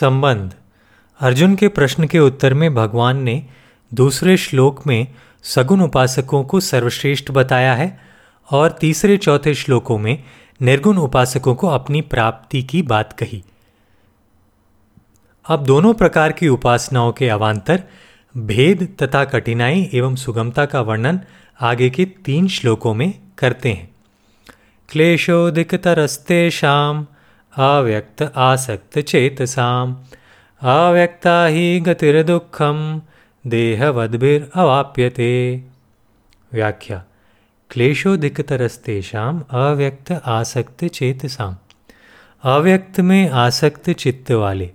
संबंध। अर्जुन के प्रश्न के उत्तर में भगवान ने दूसरे श्लोक में सगुण उपासकों को सर्वश्रेष्ठ बताया है और तीसरे चौथे श्लोकों में निर्गुण उपासकों को अपनी प्राप्ति की बात कही। अब दोनों प्रकार की उपासनाओं के अवान्तर, भेद तथा कठिनाई एवं सुगमता का वर्णन आगे के तीन श्लोकों में करते हैं। क्लेशोदिकतरस्ते शाम अव्यक्त आसक्त चेतसाम। अव्यक्ता ही गतिर्दुखम, देहवद्भिर अवाप्यते। व्याख्या। क्लेशोधिकतरस्तेषाम अव्यक्त आसक्त चेतसाम। अव्यक्त में आसक्त चित्त वाले।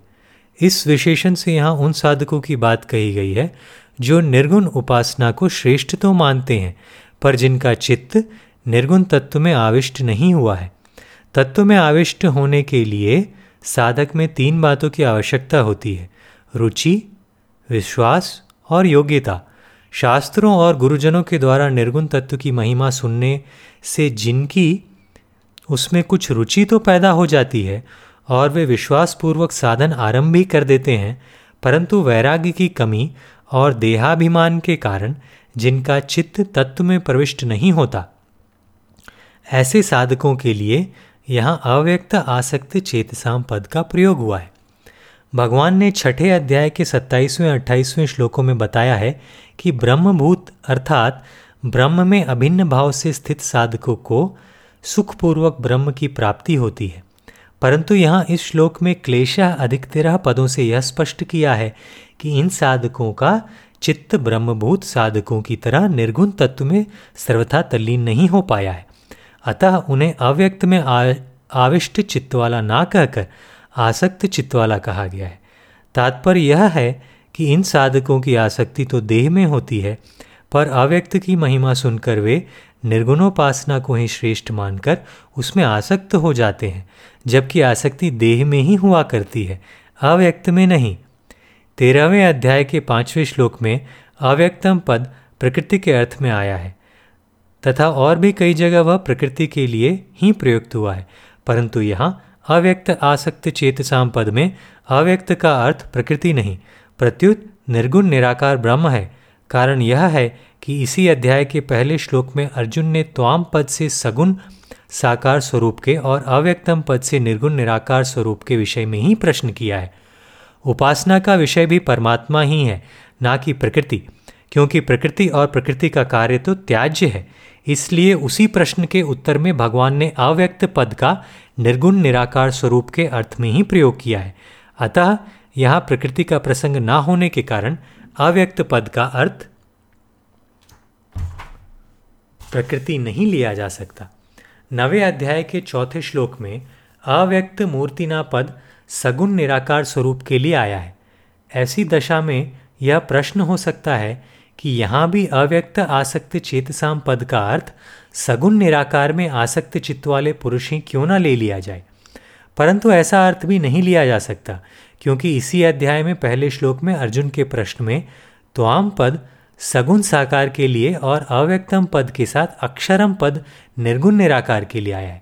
इस विशेषण से यहाँ उन साधकों की बात कही गई है, जो निर्गुण उपासना को श्रेष्ठ तो मानते हैं, पर जिनका चित्त निर्गुण तत्व में आविष्ट नहीं हुआ है। तत्व में आविष्ट होने के लिए साधक में तीन बातों की आवश्यकता होती है, रुचि, विश्वास और योग्यता। शास्त्रों और गुरुजनों के द्वारा निर्गुण तत्व की महिमा सुनने से जिनकी उसमें कुछ रुचि तो पैदा हो जाती है और वे विश्वासपूर्वक साधन आरंभ भी कर देते हैं, परंतु वैराग्य की कमी और देहाभिमान के कारण जिनका चित्त तत्व में प्रविष्ट नहीं होता। ऐसे साधकों के लिए यहाँ अव्यक्त आसक्त चेतसाम पद का प्रयोग हुआ है। भगवान ने छठे अध्याय के सत्ताईसवें अट्ठाईसवें श्लोकों में बताया है कि ब्रह्मभूत अर्थात ब्रह्म में अभिन्न भाव से स्थित साधकों को सुखपूर्वक ब्रह्म की प्राप्ति होती है। परंतु यहाँ इस श्लोक में क्लेशा अधिक तेरह पदों से यह स्पष्ट किया है कि इन साधकों का चित्त ब्रह्मभूत साधकों की तरह निर्गुण तत्व में सर्वथा तल्लीन नहीं हो पाया है। अतः उन्हें अव्यक्त में आविष्ट चित्त वाला ना कहकर आसक्त चित्त वाला कहा गया है। तात्पर्य यह है कि इन साधकों की आसक्ति तो देह में होती है, पर अव्यक्त की महिमा सुनकर वे निर्गुणोपासना को ही श्रेष्ठ मानकर उसमें आसक्त हो जाते हैं, जबकि आसक्ति देह में ही हुआ करती है, अव्यक्त में नहीं। तेरहवें अध्याय के पाँचवें श्लोक में अव्यक्तम पद प्रकृति के अर्थ में आया है। तथा और भी कई जगह वह प्रकृति के लिए ही प्रयुक्त हुआ है। परंतु यहाँ अव्यक्त आसक्त चेतसाम पद में अव्यक्त का अर्थ प्रकृति नहीं, प्रत्युत निर्गुण निराकार ब्रह्म है। कारण यह है कि इसी अध्याय के पहले श्लोक में अर्जुन ने त्वाम पद से सगुण साकार स्वरूप के और अव्यक्तम पद से निर्गुण निराकार स्वरूप के विषय में ही प्रश्न किया है। उपासना का विषय भी परमात्मा ही है, ना कि प्रकृति, क्योंकि प्रकृति और प्रकृति का कार्य तो त्याज्य है। इसलिए उसी प्रश्न के उत्तर में भगवान ने अव्यक्त पद का निर्गुण निराकार स्वरूप के अर्थ में ही प्रयोग किया है। अतः यहाँ प्रकृति का प्रसंग ना होने के कारण अव्यक्त पद का अर्थ प्रकृति नहीं लिया जा सकता। नवे अध्याय के चौथे श्लोक में अव्यक्त मूर्तिना पद सगुण निराकार स्वरूप के लिए आया है। ऐसी दशा में यह प्रश्न हो सकता है कि यहाँ भी अव्यक्त आसक्त चेतसाम पद का अर्थ सगुण निराकार में आसक्त चित्त वाले पुरुष ही क्यों ना ले लिया जाए? परंतु ऐसा अर्थ भी नहीं लिया जा सकता, क्योंकि इसी अध्याय में पहले श्लोक में अर्जुन के प्रश्न में, त्वाम पद सगुण साकार के लिए और अव्यक्तम पद के साथ अक्षरम पद निर्गुण निराकार के लिए आया है।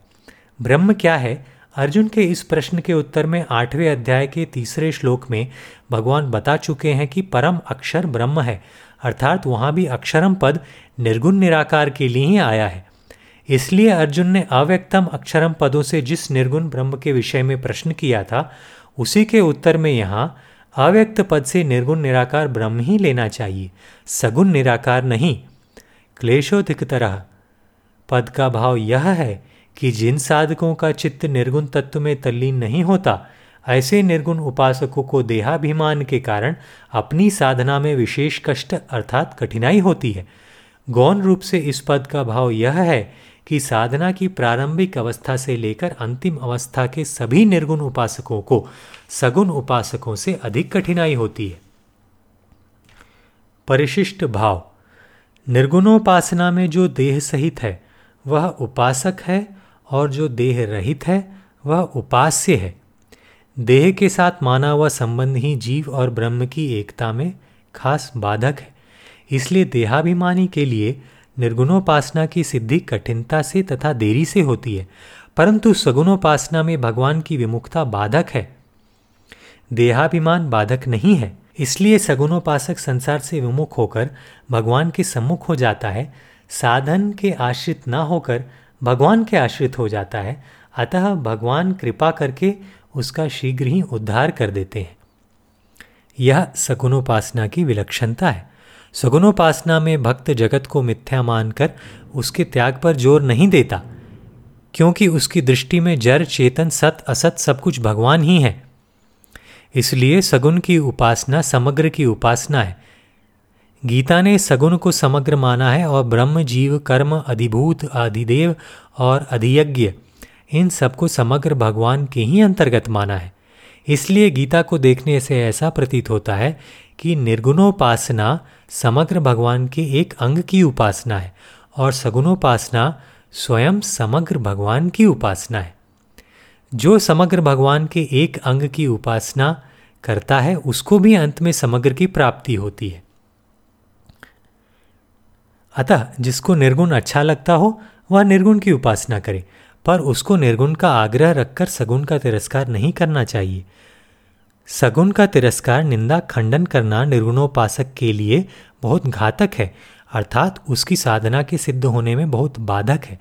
ब्रह्म क्या है? अर्जुन के इस प्रश्न के उत्तर में आठवें अध्याय के तीसरे श्लोक में भगवान बता चुके हैं कि परम अक्षर ब्रह्म है, अर्थात वहाँ भी अक्षरम पद निर्गुण निराकार के लिए ही आया है। इसलिए अर्जुन ने अव्यक्तम अक्षरम पदों से जिस निर्गुण ब्रह्म के विषय में प्रश्न किया था, उसी के उत्तर में यहाँ, अव्यक्त पद से निर्गुण निराकार ब्रह्म ही लेना चाहिए, सगुण निराकार नहीं। क्लेशोधिक तरह पद का भाव यह है कि जिन साधकों का चित्त निर्गुण तत्व में तल्लीन नहीं होता, ऐसे निर्गुण उपासकों को देहाभिमान के कारण अपनी साधना में विशेष कष्ट अर्थात कठिनाई होती है। गौण रूप से इस पद का भाव यह है कि साधना की प्रारंभिक अवस्था से लेकर अंतिम अवस्था के सभी निर्गुण उपासकों को सगुण उपासकों से अधिक कठिनाई होती है। परिशिष्ट भाव। निर्गुणोपासना में जो देह सहित है, वह उपासक है और जो देह रहित है, वह उपास्य है। देह के साथ माना हुआ संबंध ही जीव और ब्रह्म की एकता में खास बाधक है। इसलिए देहाभिमानी के लिए निर्गुणोपासना की सिद्धि कठिनता से तथा देरी से होती है, परंतु सगुणोपासना में भगवान की विमुखता बाधक है। देहाभिमान बाधक नहीं है, इसलिए सगुणोपासक संसार से विमुख होकर भगवान के सम्मुख हो जाता है। साधन के आश्रित ना होकर भगवान के आश्रित हो जाता है। अतः भगवान कृपा करके उसका शीघ्र ही उद्धार कर देते हैं। यह सगुणोपासना की विलक्षणता है। सगुणोपासना में भक्त जगत को मिथ्या मानकर उसके त्याग पर ज़ोर नहीं देता, क्योंकि उसकी दृष्टि में जड़ चेतन, सत, असत सब कुछ भगवान ही है। इसलिए सगुण की उपासना समग्र की उपासना है। गीता ने सगुण को समग्र माना है और ब्रह्म जीव कर्म, अधिभूत अधिदेव और अधियज्ञ, इन सबको समग्र भगवान के ही अंतर्गत माना है। इसलिए गीता को देखने से ऐसा प्रतीत होता है कि निर्गुणोपासना समग्र भगवान के एक अंग की उपासना है और सगुणोपासना स्वयं समग्र भगवान की उपासना है। जो समग्र भगवान के एक अंग की उपासना करता है, उसको भी अंत में समग्र की प्राप्ति होती है। अतः जिसको निर्गुण अच्छा लगता हो, वह निर्गुण की उपासना करे, पर उसको निर्गुण का आग्रह रखकर सगुण का तिरस्कार नहीं करना चाहिए। सगुण का तिरस्कार निंदा खंडन करना निर्गुणोपासक के लिए बहुत घातक है, अर्थात उसकी साधना के सिद्ध होने में बहुत बाधक है,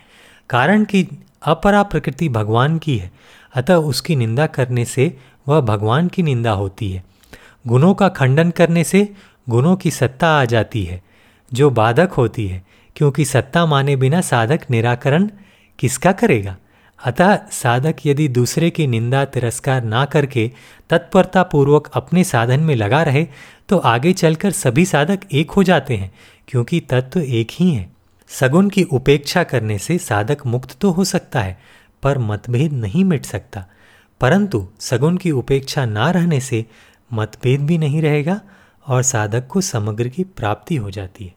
कारण कि अपरा प्रकृति भगवान की है, अतः उसकी निंदा करने से वह भगवान की निंदा होती है। गुणों का खंडन करने से गुणों की सत्ता आ जाती है जो बाधक होती है, क्योंकि सत्ता माने बिना साधक निराकरण किसका करेगा? अतः साधक यदि दूसरे की निंदा, तिरस्कार ना करके तत्परता पूर्वक अपने साधन में लगा रहे तो आगे चलकर सभी साधक एक हो जाते हैं, क्योंकि तत्व एक ही है। सगुन की उपेक्षा करने से साधक मुक्त तो हो सकता है, पर मतभेद नहीं मिट सकता। परंतु सगुन की उपेक्षा ना रहने से मतभेद भी नहीं रहेगा और साधक को समग्र की प्राप्ति हो जाती है।